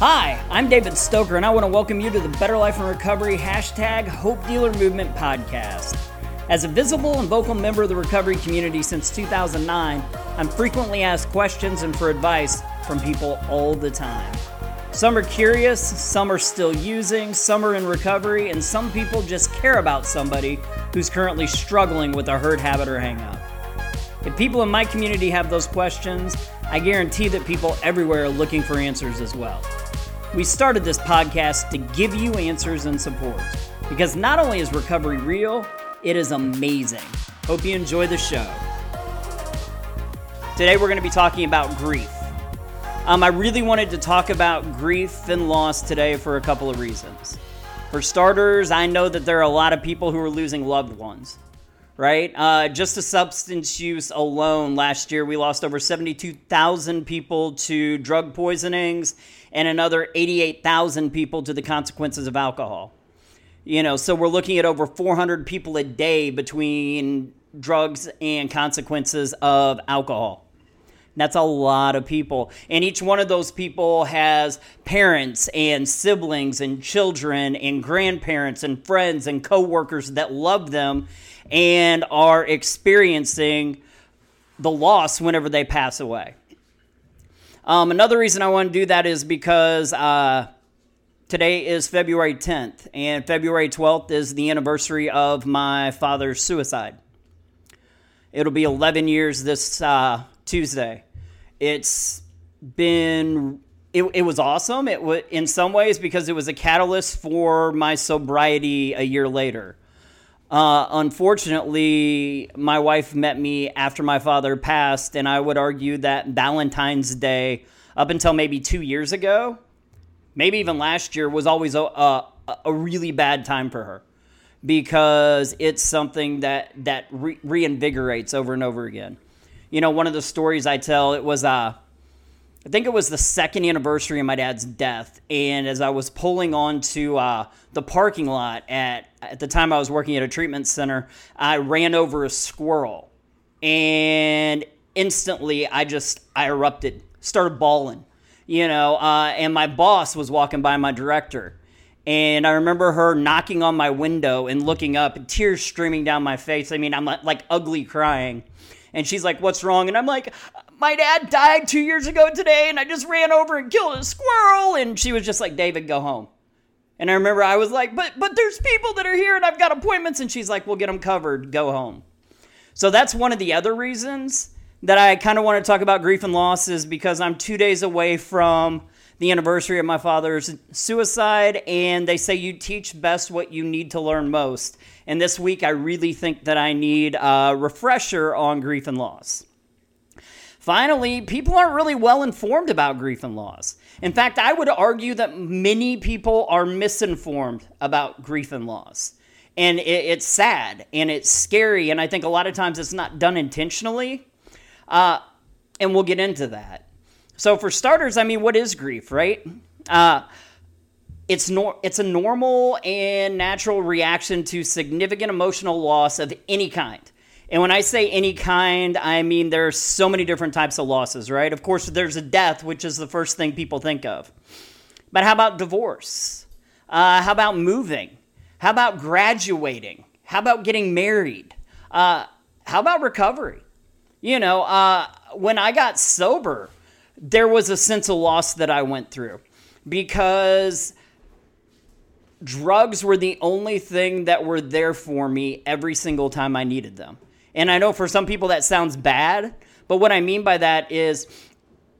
Hi, I'm David Stoker, and I want to welcome you to the Better Life in Recovery hashtag Hope Dealer Movement podcast. As a visible and vocal member of the recovery community since 2009, I'm frequently asked questions and for advice from people all the time. Some are curious, some are still using, some are in recovery, and some people just care about somebody who's currently struggling with a hurt habit or hangup. If people in my community have those questions, I guarantee that people everywhere are looking for answers as well. We started this podcast to give you answers and support because not only is recovery real, it is amazing. Hope you enjoy the show. Today we're going to be talking about grief. Um, I really wanted to talk about grief and loss today for a couple of reasons. For starters, I know that there are a lot of people who are losing loved ones right? Uh, just the substance use alone, last year we lost over 72,000 people to drug poisonings and another 88,000 people to the consequences of alcohol. You know, so we're looking at over 400 people a day between drugs and consequences of alcohol. That's a lot of people. And each one of those people has parents and siblings and children and grandparents and friends and coworkers that love them and are experiencing the loss whenever they pass away. Um, another reason I want to do that is because uh, today is February 10th, and February 12th is the anniversary of my father's suicide. It'll be 11 years this uh, Tuesday. It's been it, it was awesome. It was in some ways because it was a catalyst for my sobriety a year later. Uh, unfortunately, my wife met me after my father passed, and I would argue that Valentine's Day, up until maybe two years ago, maybe even last year, was always a, a, a really bad time for her because it's something that that re- reinvigorates over and over again. You know, one of the stories I tell, it was uh, I think it was the second anniversary of my dad's death, and as I was pulling onto uh, the parking lot at at the time I was working at a treatment center, I ran over a squirrel, and instantly I just I erupted, started bawling, you know. Uh, and my boss was walking by, my director, and I remember her knocking on my window and looking up, and tears streaming down my face. I mean, I'm like ugly crying. And she's like, What's wrong? And I'm like, My dad died two years ago today, and I just ran over and killed a squirrel. And she was just like, David, go home. And I remember I was like, But but there's people that are here and I've got appointments. And she's like, We'll get them covered. Go home. So that's one of the other reasons that I kind of want to talk about grief and loss is because I'm two days away from the anniversary of my father's suicide, and they say you teach best what you need to learn most. And this week, I really think that I need a refresher on grief and loss. Finally, people aren't really well informed about grief and loss. In fact, I would argue that many people are misinformed about grief and loss. And it's sad and it's scary, and I think a lot of times it's not done intentionally. Uh, and we'll get into that. So, for starters, I mean, what is grief, right? Uh, it's nor- it's a normal and natural reaction to significant emotional loss of any kind. And when I say any kind, I mean there are so many different types of losses, right? Of course, there's a death, which is the first thing people think of. But how about divorce? Uh, how about moving? How about graduating? How about getting married? Uh, how about recovery? You know, uh, when I got sober, there was a sense of loss that I went through because drugs were the only thing that were there for me every single time I needed them. And I know for some people that sounds bad, but what I mean by that is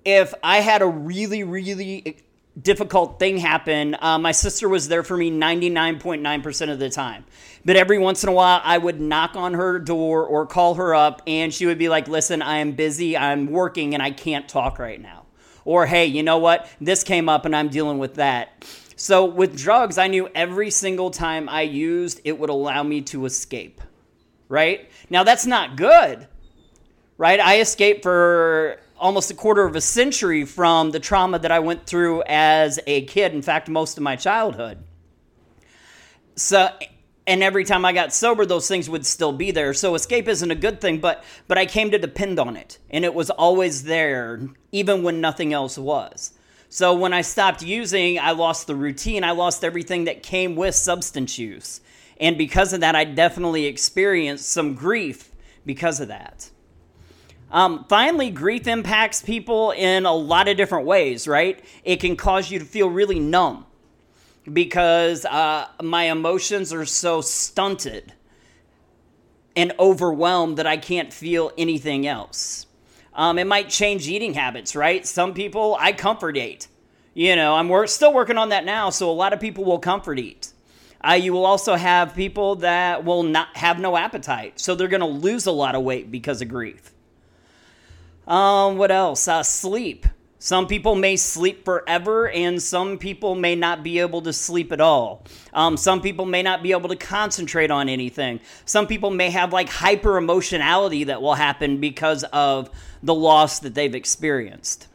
if I had a really, really difficult thing happen, uh, my sister was there for me 99.9% of the time. But every once in a while, I would knock on her door or call her up, and she would be like, Listen, I am busy, I'm working, and I can't talk right now. Or, hey, you know what? This came up, and I'm dealing with that. So with drugs, I knew every single time I used, it would allow me to escape, right? Now, that's not good, right? I escaped for almost a quarter of a century from the trauma that I went through as a kid. In fact, most of my childhood. So, and every time I got sober, those things would still be there. So escape isn't a good thing, but but I came to depend on it, and it was always there, even when nothing else was. So when I stopped using, I lost the routine. I lost everything that came with substance use. And because of that, I definitely experienced some grief because of that. Um, finally, grief impacts people in a lot of different ways, right? It can cause you to feel really numb because uh, my emotions are so stunted and overwhelmed that I can't feel anything else. Um, it might change eating habits, right? Some people, I comfort eat. You know, I'm still working on that now, so a lot of people will comfort eat. Uh, you will also have people that will not have no appetite, so they're going to lose a lot of weight because of grief. Um, what else? Uh, sleep. Some people may sleep forever, and some people may not be able to sleep at all. Um, some people may not be able to concentrate on anything. Some people may have like hyper emotionality that will happen because of the loss that they've experienced.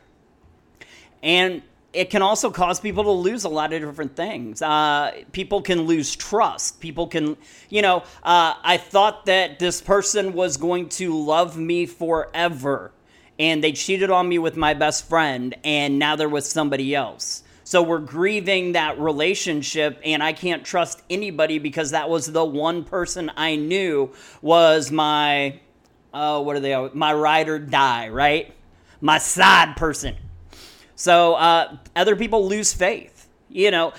And it can also cause people to lose a lot of different things. Uh, people can lose trust. People can, you know, uh, I thought that this person was going to love me forever and they cheated on me with my best friend and now they're with somebody else. So we're grieving that relationship and I can't trust anybody because that was the one person I knew was my uh, what are they my ride or die, right? My side person. So uh, other people lose faith. You know,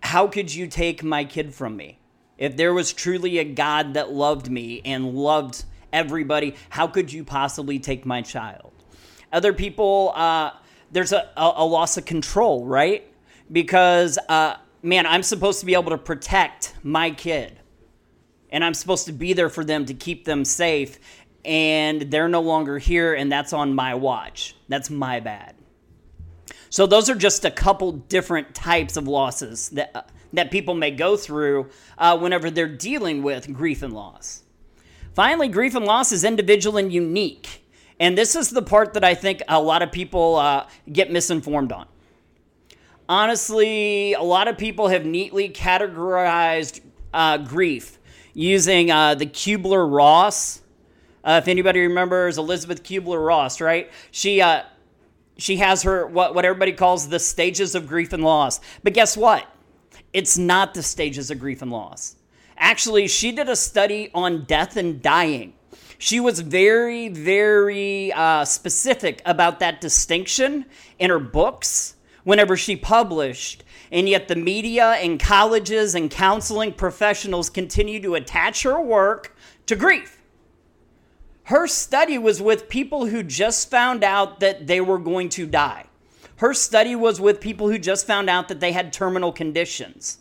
how could you take my kid from me? If there was truly a God that loved me and loved everybody. How could you possibly take my child? Other people, uh, there's a, a, loss of control, right? Because, uh, man, I'm supposed to be able to protect my kid. And I'm supposed to be there for them to keep them safe. And they're no longer here, and that's on my watch. That's my bad. So those are just a couple different types of losses that uh, that people may go through uh, whenever they're dealing with grief and loss. Finally, grief and loss is individual and unique. And this is the part that I think a lot of people uh, get misinformed on. Honestly, a lot of people have neatly categorized uh, grief using uh, the Kubler Ross. Uh, if anybody remembers Elizabeth Kubler Ross, right? She she has her what what everybody calls the stages of grief and loss. But guess what? It's not the stages of grief and loss. Actually, she did a study on death and dying. She was very, very uh, specific about that distinction in her books whenever she published. And yet, the media and colleges and counseling professionals continue to attach her work to grief. Her study was with people who just found out that they were going to die. Her study was with people who just found out that they had terminal conditions.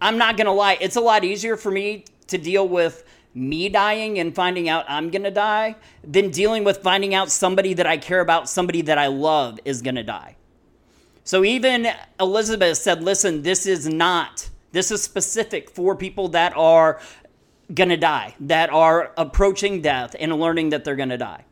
I'm not going to lie, it's a lot easier for me to deal with me dying and finding out I'm going to die than dealing with finding out somebody that I care about, somebody that I love is going to die. So even Elizabeth said, listen, this is not, this is specific for people that are going to die, that are approaching death and learning that they're going to die.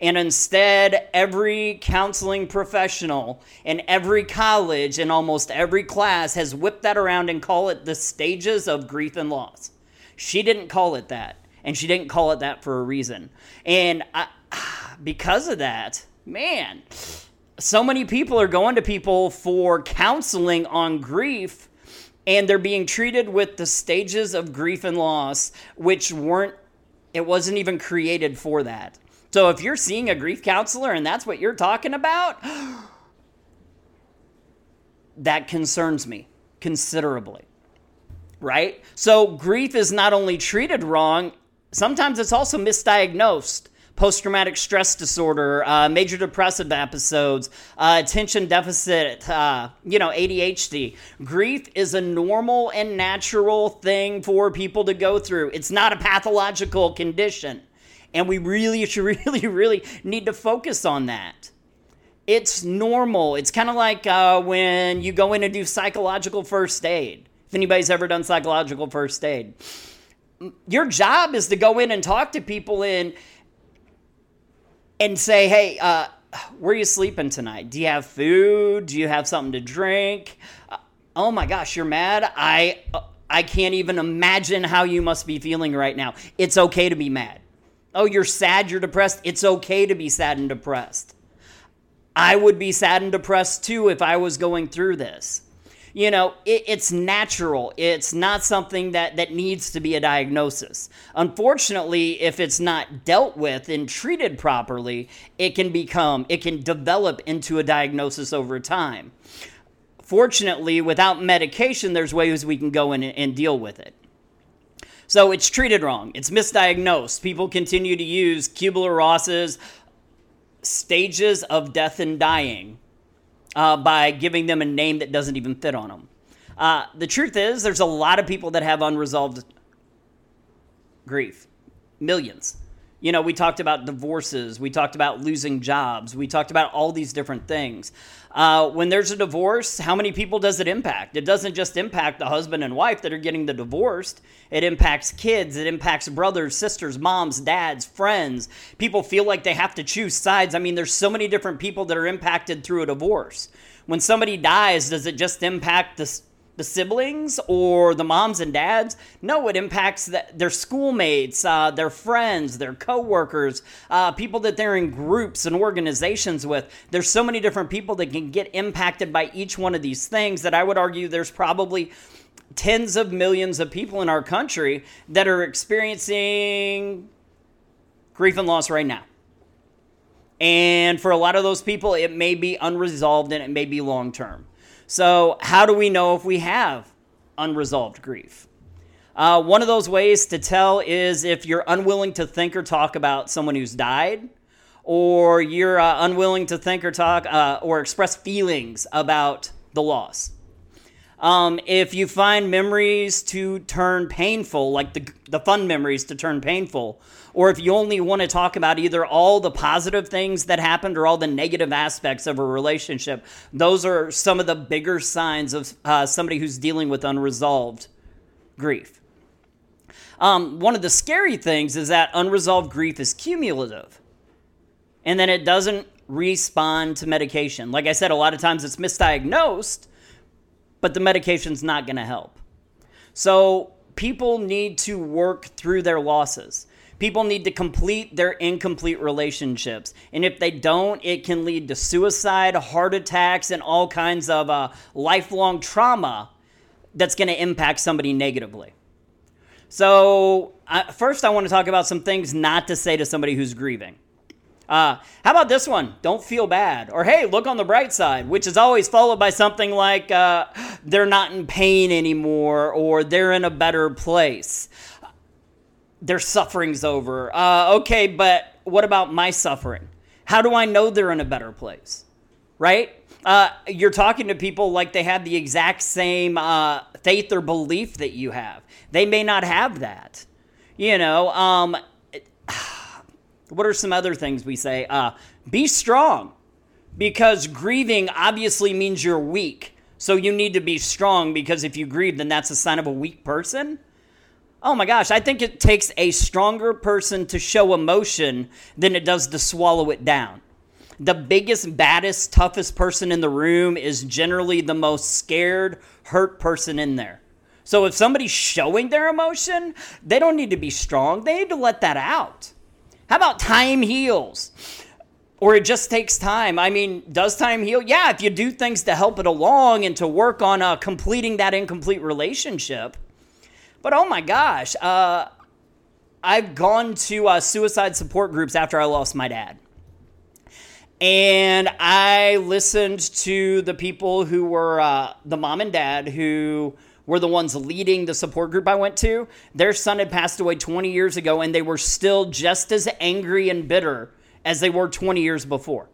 And instead, every counseling professional in every college and almost every class has whipped that around and call it the stages of grief and loss. She didn't call it that. And she didn't call it that for a reason. And I, because of that, man, so many people are going to people for counseling on grief and they're being treated with the stages of grief and loss, which weren't, it wasn't even created for that. So if you're seeing a grief counselor and that's what you're talking about, that concerns me considerably. Right? So grief is not only treated wrong, sometimes it's also misdiagnosed. Post traumatic stress disorder, uh, major depressive episodes, uh, attention deficit, uh, you know, ADHD. Grief is a normal and natural thing for people to go through. It's not a pathological condition. And we really, really, really need to focus on that. It's normal. It's kind of like uh, when you go in and do psychological first aid. If anybody's ever done psychological first aid, your job is to go in and talk to people and and say, "Hey, uh, where are you sleeping tonight? Do you have food? Do you have something to drink? Uh, oh my gosh, you're mad. I I can't even imagine how you must be feeling right now. It's okay to be mad. Oh, you're sad, you're depressed. It's okay to be sad and depressed. I would be sad and depressed too if I was going through this. You know, it, it's natural. It's not something that, that needs to be a diagnosis. Unfortunately, if it's not dealt with and treated properly, it can become, it can develop into a diagnosis over time. Fortunately, without medication, there's ways we can go in and, and deal with it. So it's treated wrong. It's misdiagnosed. People continue to use Kubler Ross's stages of death and dying uh, by giving them a name that doesn't even fit on them. Uh, the truth is, there's a lot of people that have unresolved grief, millions. You know, we talked about divorces, we talked about losing jobs, we talked about all these different things. Uh, when there's a divorce, how many people does it impact? It doesn't just impact the husband and wife that are getting the divorced, it impacts kids, it impacts brothers, sisters, moms, dads, friends. People feel like they have to choose sides. I mean, there's so many different people that are impacted through a divorce. When somebody dies, does it just impact the the siblings or the moms and dads. No, it impacts the, their schoolmates, uh, their friends, their coworkers, uh, people that they're in groups and organizations with. There's so many different people that can get impacted by each one of these things that I would argue there's probably tens of millions of people in our country that are experiencing grief and loss right now. And for a lot of those people, it may be unresolved and it may be long term. So, how do we know if we have unresolved grief? Uh, one of those ways to tell is if you're unwilling to think or talk about someone who's died, or you're uh, unwilling to think or talk uh, or express feelings about the loss. Um, if you find memories to turn painful, like the, the fun memories to turn painful, or if you only want to talk about either all the positive things that happened or all the negative aspects of a relationship, those are some of the bigger signs of uh, somebody who's dealing with unresolved grief. Um, one of the scary things is that unresolved grief is cumulative and then it doesn't respond to medication. Like I said, a lot of times it's misdiagnosed but the medication's not going to help. So people need to work through their losses. People need to complete their incomplete relationships. And if they don't, it can lead to suicide, heart attacks, and all kinds of uh, lifelong trauma that's going to impact somebody negatively. So, uh, first, I want to talk about some things not to say to somebody who's grieving. Uh, how about this one? Don't feel bad. Or hey, look on the bright side, which is always followed by something like uh, they're not in pain anymore or they're in a better place. Their suffering's over. Uh, okay, but what about my suffering? How do I know they're in a better place? Right? Uh, you're talking to people like they have the exact same uh, faith or belief that you have. They may not have that. You know, um, what are some other things we say? Uh, be strong because grieving obviously means you're weak. So you need to be strong because if you grieve, then that's a sign of a weak person. Oh my gosh, I think it takes a stronger person to show emotion than it does to swallow it down. The biggest, baddest, toughest person in the room is generally the most scared, hurt person in there. So if somebody's showing their emotion, they don't need to be strong, they need to let that out. How about time heals? Or it just takes time. I mean, does time heal? Yeah, if you do things to help it along and to work on uh, completing that incomplete relationship. But oh my gosh, uh, I've gone to uh, suicide support groups after I lost my dad. And I listened to the people who were uh, the mom and dad who were the ones leading the support group I went to. Their son had passed away 20 years ago, and they were still just as angry and bitter as they were 20 years before.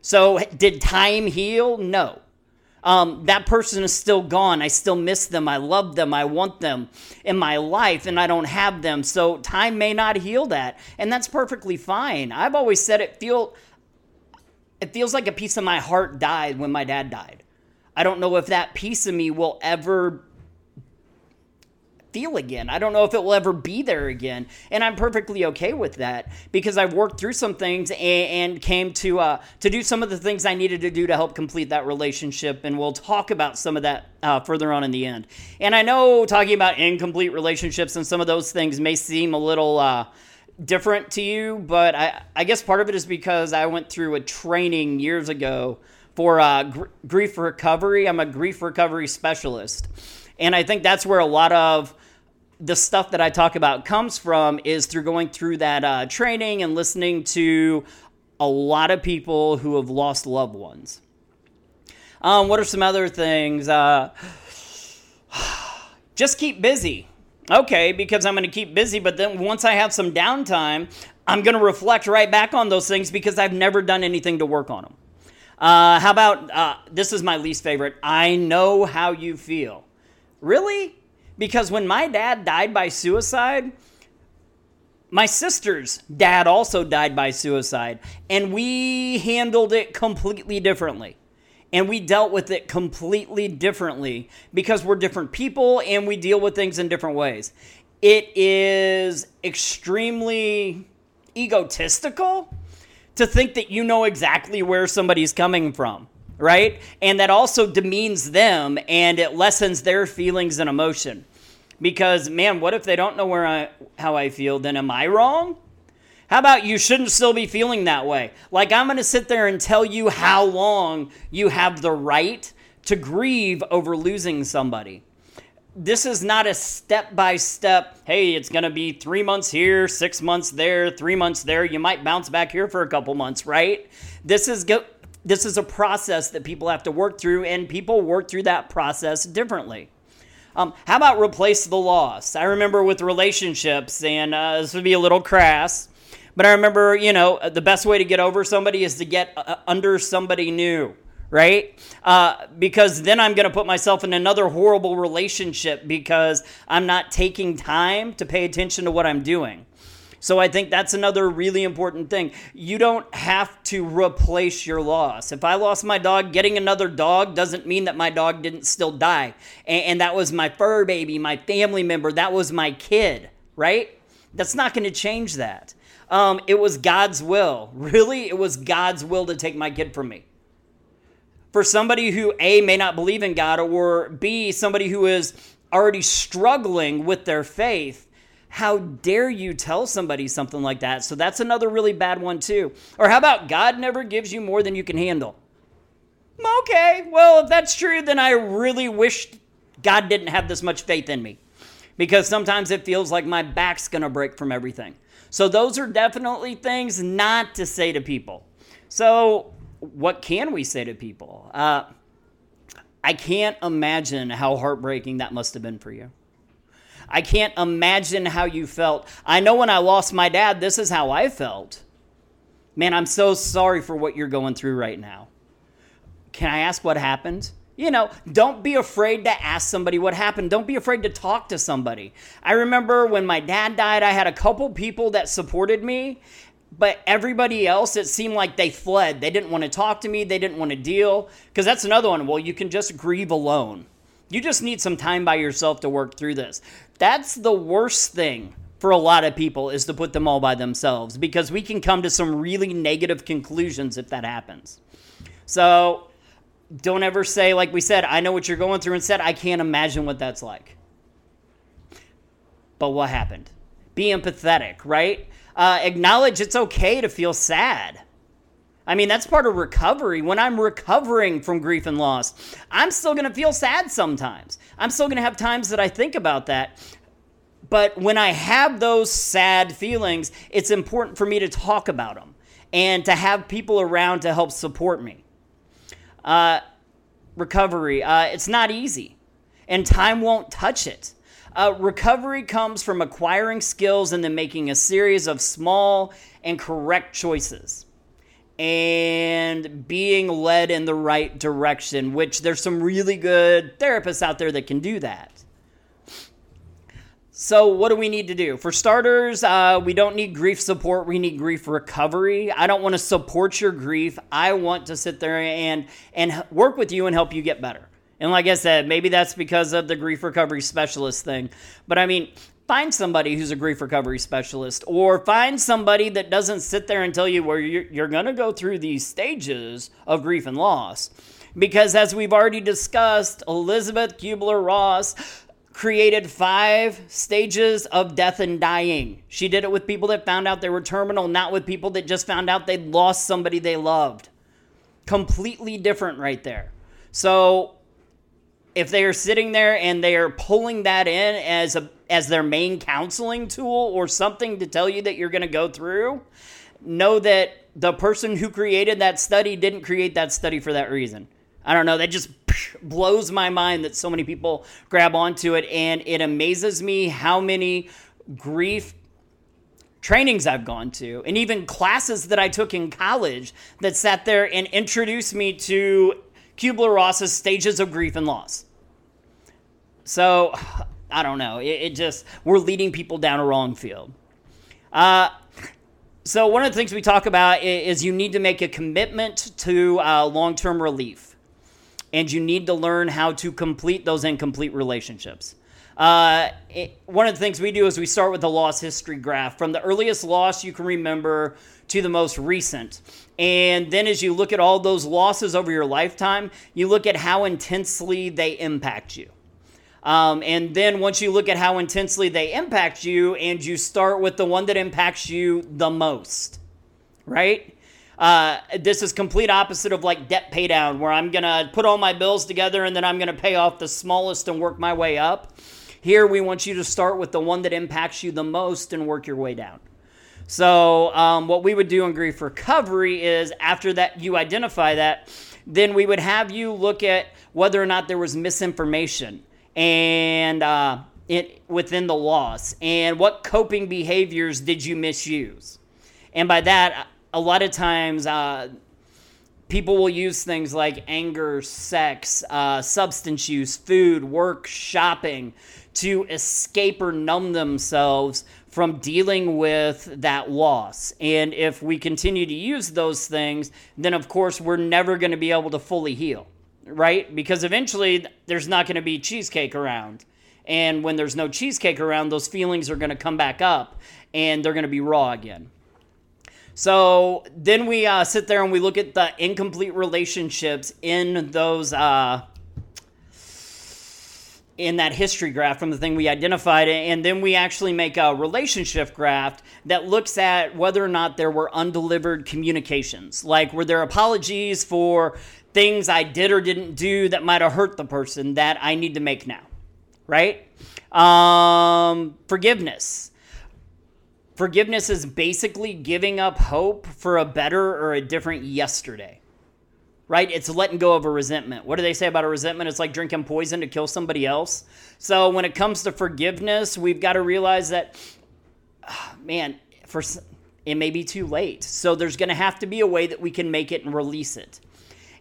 So, did time heal? No. Um, that person is still gone. I still miss them. I love them. I want them in my life, and I don't have them. So, time may not heal that, and that's perfectly fine. I've always said it feel it feels like a piece of my heart died when my dad died. I don't know if that piece of me will ever feel again. I don't know if it will ever be there again. And I'm perfectly okay with that because I've worked through some things and, and came to uh, to do some of the things I needed to do to help complete that relationship. And we'll talk about some of that uh, further on in the end. And I know talking about incomplete relationships and some of those things may seem a little. Uh, different to you, but I, I guess part of it is because I went through a training years ago for uh, gr- grief recovery. I'm a grief recovery specialist. And I think that's where a lot of the stuff that I talk about comes from is through going through that uh, training and listening to a lot of people who have lost loved ones. Um, what are some other things? Uh, just keep busy. Okay, because I'm going to keep busy, but then once I have some downtime, I'm going to reflect right back on those things because I've never done anything to work on them. Uh, how about uh, this is my least favorite? I know how you feel. Really? Because when my dad died by suicide, my sister's dad also died by suicide, and we handled it completely differently. And we dealt with it completely differently because we're different people and we deal with things in different ways. It is extremely egotistical to think that you know exactly where somebody's coming from, right? And that also demeans them and it lessens their feelings and emotion. Because man, what if they don't know where I how I feel? Then am I wrong? How about you shouldn't still be feeling that way? Like I'm going to sit there and tell you how long you have the right to grieve over losing somebody. This is not a step by step, hey, it's going to be three months here, six months there, three months there. You might bounce back here for a couple months, right? This is go- this is a process that people have to work through, and people work through that process differently. Um, how about replace the loss? I remember with relationships, and uh, this would be a little crass, but I remember, you know, the best way to get over somebody is to get uh, under somebody new, right? Uh, because then I'm going to put myself in another horrible relationship because I'm not taking time to pay attention to what I'm doing. So I think that's another really important thing. You don't have to replace your loss. If I lost my dog, getting another dog doesn't mean that my dog didn't still die. And, and that was my fur baby, my family member, that was my kid, right? That's not going to change that. Um, it was God's will. Really, it was God's will to take my kid from me. For somebody who A, may not believe in God, or B, somebody who is already struggling with their faith, how dare you tell somebody something like that? So that's another really bad one, too. Or how about God never gives you more than you can handle? Okay, well, if that's true, then I really wish God didn't have this much faith in me because sometimes it feels like my back's going to break from everything. So, those are definitely things not to say to people. So, what can we say to people? Uh, I can't imagine how heartbreaking that must have been for you. I can't imagine how you felt. I know when I lost my dad, this is how I felt. Man, I'm so sorry for what you're going through right now. Can I ask what happened? You know, don't be afraid to ask somebody what happened. Don't be afraid to talk to somebody. I remember when my dad died, I had a couple people that supported me, but everybody else, it seemed like they fled. They didn't want to talk to me, they didn't want to deal. Because that's another one. Well, you can just grieve alone. You just need some time by yourself to work through this. That's the worst thing for a lot of people is to put them all by themselves because we can come to some really negative conclusions if that happens. So don't ever say, like we said, I know what you're going through. Instead, I can't imagine what that's like. But what happened? Be empathetic, right? Uh, acknowledge it's okay to feel sad. I mean, that's part of recovery. When I'm recovering from grief and loss, I'm still going to feel sad sometimes. I'm still going to have times that I think about that. But when I have those sad feelings, it's important for me to talk about them and to have people around to help support me. Uh, recovery, uh, it's not easy, and time won't touch it. Uh, recovery comes from acquiring skills and then making a series of small and correct choices and being led in the right direction, which there's some really good therapists out there that can do that. So, what do we need to do? For starters, uh, we don't need grief support. We need grief recovery. I don't want to support your grief. I want to sit there and and work with you and help you get better. And like I said, maybe that's because of the grief recovery specialist thing. But I mean, find somebody who's a grief recovery specialist or find somebody that doesn't sit there and tell you where you're, you're going to go through these stages of grief and loss. Because as we've already discussed, Elizabeth Kubler Ross created five stages of death and dying. She did it with people that found out they were terminal, not with people that just found out they'd lost somebody they loved. Completely different right there. So if they are sitting there and they are pulling that in as a as their main counseling tool or something to tell you that you're going to go through, know that the person who created that study didn't create that study for that reason. I don't know, that just blows my mind that so many people grab onto it and it amazes me how many grief trainings I've gone to and even classes that I took in college that sat there and introduced me to Kubler-Ross's stages of grief and loss. So, I don't know. It, it just, we're leading people down a wrong field. Uh, so, one of the things we talk about is you need to make a commitment to uh, long term relief. And you need to learn how to complete those incomplete relationships. Uh, it, one of the things we do is we start with the loss history graph from the earliest loss you can remember to the most recent. And then as you look at all those losses over your lifetime, you look at how intensely they impact you. Um, and then once you look at how intensely they impact you, and you start with the one that impacts you the most, right? Uh, this is complete opposite of like debt pay down, where I'm gonna put all my bills together and then I'm gonna pay off the smallest and work my way up. Here, we want you to start with the one that impacts you the most and work your way down. So, um, what we would do in grief recovery is after that you identify that, then we would have you look at whether or not there was misinformation and uh, it, within the loss and what coping behaviors did you misuse? And by that a lot of times uh, people will use things like anger sex uh, substance use food work shopping to escape or numb themselves from dealing with that loss. And if we continue to use those things, then of course we're never going to be able to fully heal right? Because eventually there's not going to be cheesecake around. And when there's no cheesecake around, those feelings are going to come back up and they're going to be raw again. So then we uh, sit there and we look at the incomplete relationships in those. Uh, in that history graph from the thing we identified and then we actually make a relationship graph that looks at whether or not there were undelivered communications like were there apologies for things I did or didn't do that might have hurt the person that I need to make now, right? Um, forgiveness. Forgiveness is basically giving up hope for a better or a different yesterday, right? It's letting go of a resentment. What do they say about a resentment? It's like drinking poison to kill somebody else. So when it comes to forgiveness, we've got to realize that, man, for it may be too late. So there's going to have to be a way that we can make it and release it.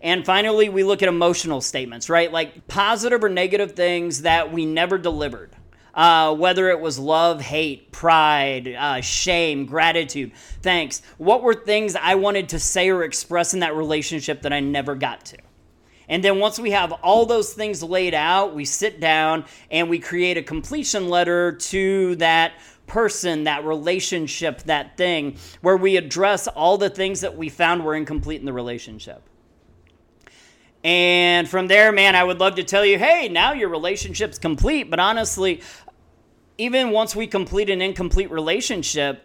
And finally, we look at emotional statements, right? Like positive or negative things that we never delivered. Uh, whether it was love, hate, pride, uh, shame, gratitude, thanks. What were things I wanted to say or express in that relationship that I never got to? And then once we have all those things laid out, we sit down and we create a completion letter to that person, that relationship, that thing, where we address all the things that we found were incomplete in the relationship. And from there, man, I would love to tell you, hey, now your relationship's complete. But honestly, even once we complete an incomplete relationship,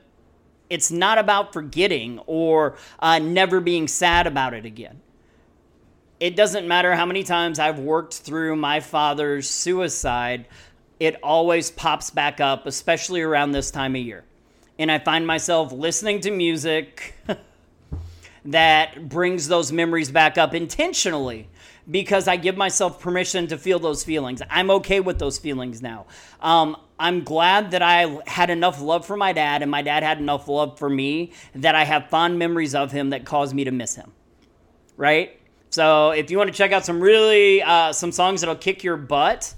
it's not about forgetting or uh, never being sad about it again. It doesn't matter how many times I've worked through my father's suicide, it always pops back up, especially around this time of year. And I find myself listening to music. that brings those memories back up intentionally because I give myself permission to feel those feelings. I'm okay with those feelings now. Um, I'm glad that I had enough love for my dad and my dad had enough love for me that I have fond memories of him that cause me to miss him. Right? So if you want to check out some really uh, some songs that'll kick your butt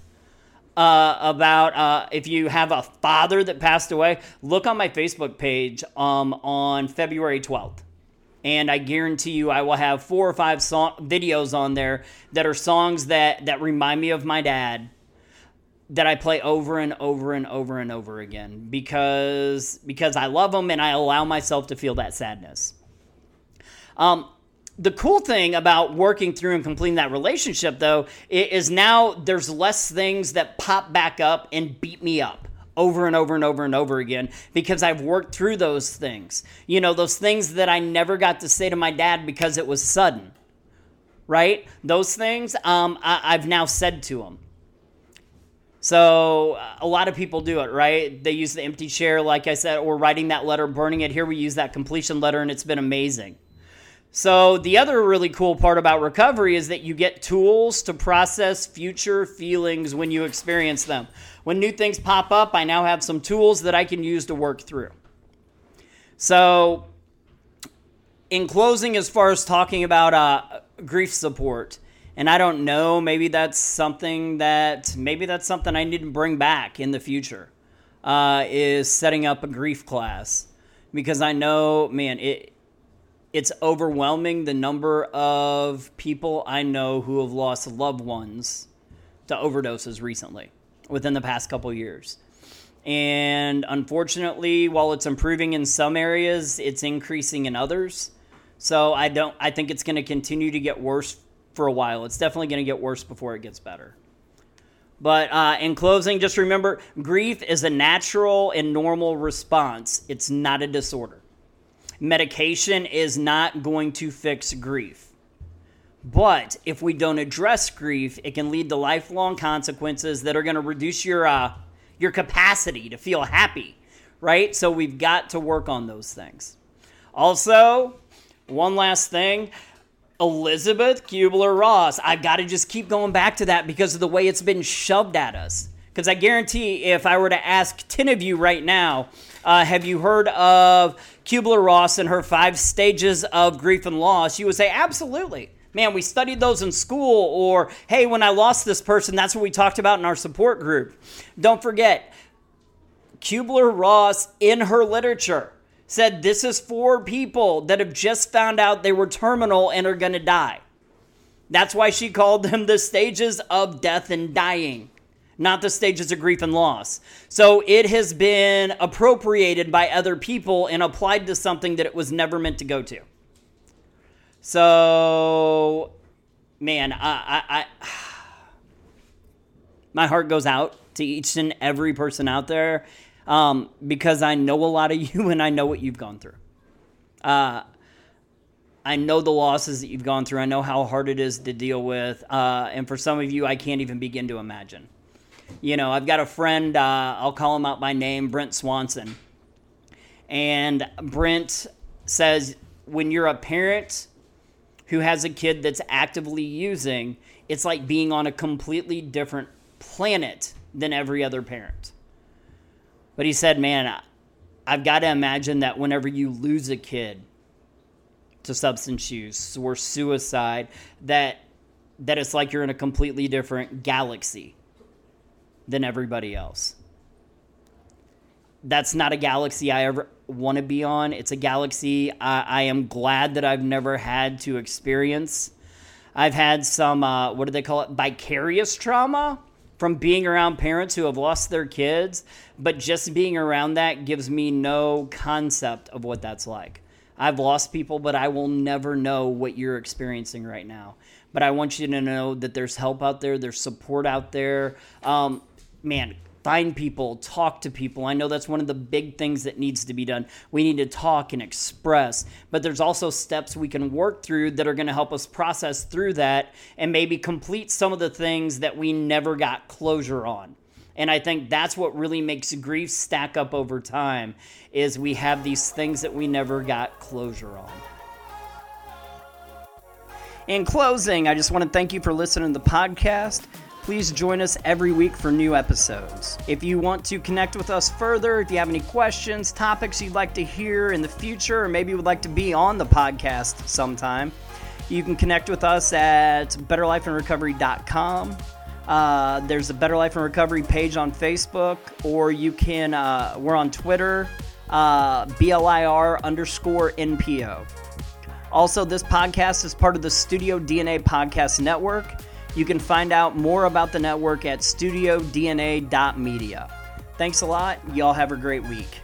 uh, about uh, if you have a father that passed away, look on my Facebook page um, on February 12th and I guarantee you I will have four or five song videos on there that are songs that that remind me of my dad that I play over and over and over and over again because because I love them and I allow myself to feel that sadness. Um, the cool thing about working through and completing that relationship though is now there's less things that pop back up and beat me up over and over and over and over again because I've worked through those things. You know, those things that I never got to say to my dad because it was sudden. Right? Those things um, I, have now said to him. So uh, a lot of people do it, right? They use the empty chair, like I said, or writing that letter, burning it. Here we use that completion letter, and it's been amazing. So, the other really cool part about recovery is that you get tools to process future feelings when you experience them. When new things pop up, I now have some tools that I can use to work through. So, in closing, as far as talking about uh, grief support, and I don't know, maybe that's something that maybe that's something I need to bring back in the future. Uh, is setting up a grief class because I know, man, it it's overwhelming the number of people I know who have lost loved ones to overdoses recently within the past couple years. And unfortunately, while it's improving in some areas, it's increasing in others. So I don't I think it's going to continue to get worse for a while. It's definitely going to get worse before it gets better. But uh, in closing, just remember grief is a natural and normal response, it's not a disorder. Medication is not going to fix grief. But if we don't address grief, it can lead to lifelong consequences that are going to reduce your uh, your capacity to feel happy, right? So we've got to work on those things. Also, one last thing, Elizabeth Kubler Ross. I've got to just keep going back to that because of the way it's been shoved at us. Because I guarantee if I were to ask 10 of you right now, uh, have you heard of Kubler Ross and her five stages of grief and loss? You would say, absolutely. Man, we studied those in school. Or, hey, when I lost this person, that's what we talked about in our support group. Don't forget, Kubler Ross in her literature said this is for people that have just found out they were terminal and are going to die. That's why she called them the stages of death and dying not the stages of grief and loss. So it has been appropriated by other people and applied to something that it was never meant to go to. So, man, I, I, I my heart goes out to each and every person out there um, because I know a lot of you and I know what you've gone through. Uh, I know the losses that you've gone through. I know how hard it is to deal with. Uh, and for some of you, I can't even begin to imagine. You know, I've got a friend, uh, I'll call him out by name, Brent Swanson. And Brent says when you're a parent who has a kid that's actively using, it's like being on a completely different planet than every other parent. But he said, man, I've got to imagine that whenever you lose a kid to substance use or suicide, that that it's like you're in a completely different galaxy than everybody else. That's not a galaxy I ever want to be on. It's a galaxy I, I, am glad that I've never had to experience. I've had some, uh, what do they call it, vicarious trauma from being around parents who have lost their kids, but just being around that gives me no concept of what that's like. I've lost people, but I will never know what you're experiencing right now. But I want you to know that there's help out there, there's support out there. Um, man, find people, talk to people. I know that's one of the big things that needs to be done. We need to talk and express, but there's also steps we can work through that are going to help us process through that and maybe complete some of the things that we never got closure on. And I think that's what really makes grief stack up over time is we have these things that we never got closure on. In closing, I just want to thank you for listening to the podcast. Please join us every week for new episodes. If you want to connect with us further, if you have any questions, topics you'd like to hear in the future, or maybe you would like to be on the podcast sometime, you can connect with us at betterlifeinrecovery.com. Uh, there's a Better Life in Recovery page on Facebook, or you can, uh, we're on Twitter, uh, BLIR underscore NPO. Also, this podcast is part of the Studio DNA Podcast Network. You can find out more about the network at studiodna.media. Thanks a lot. Y'all have a great week.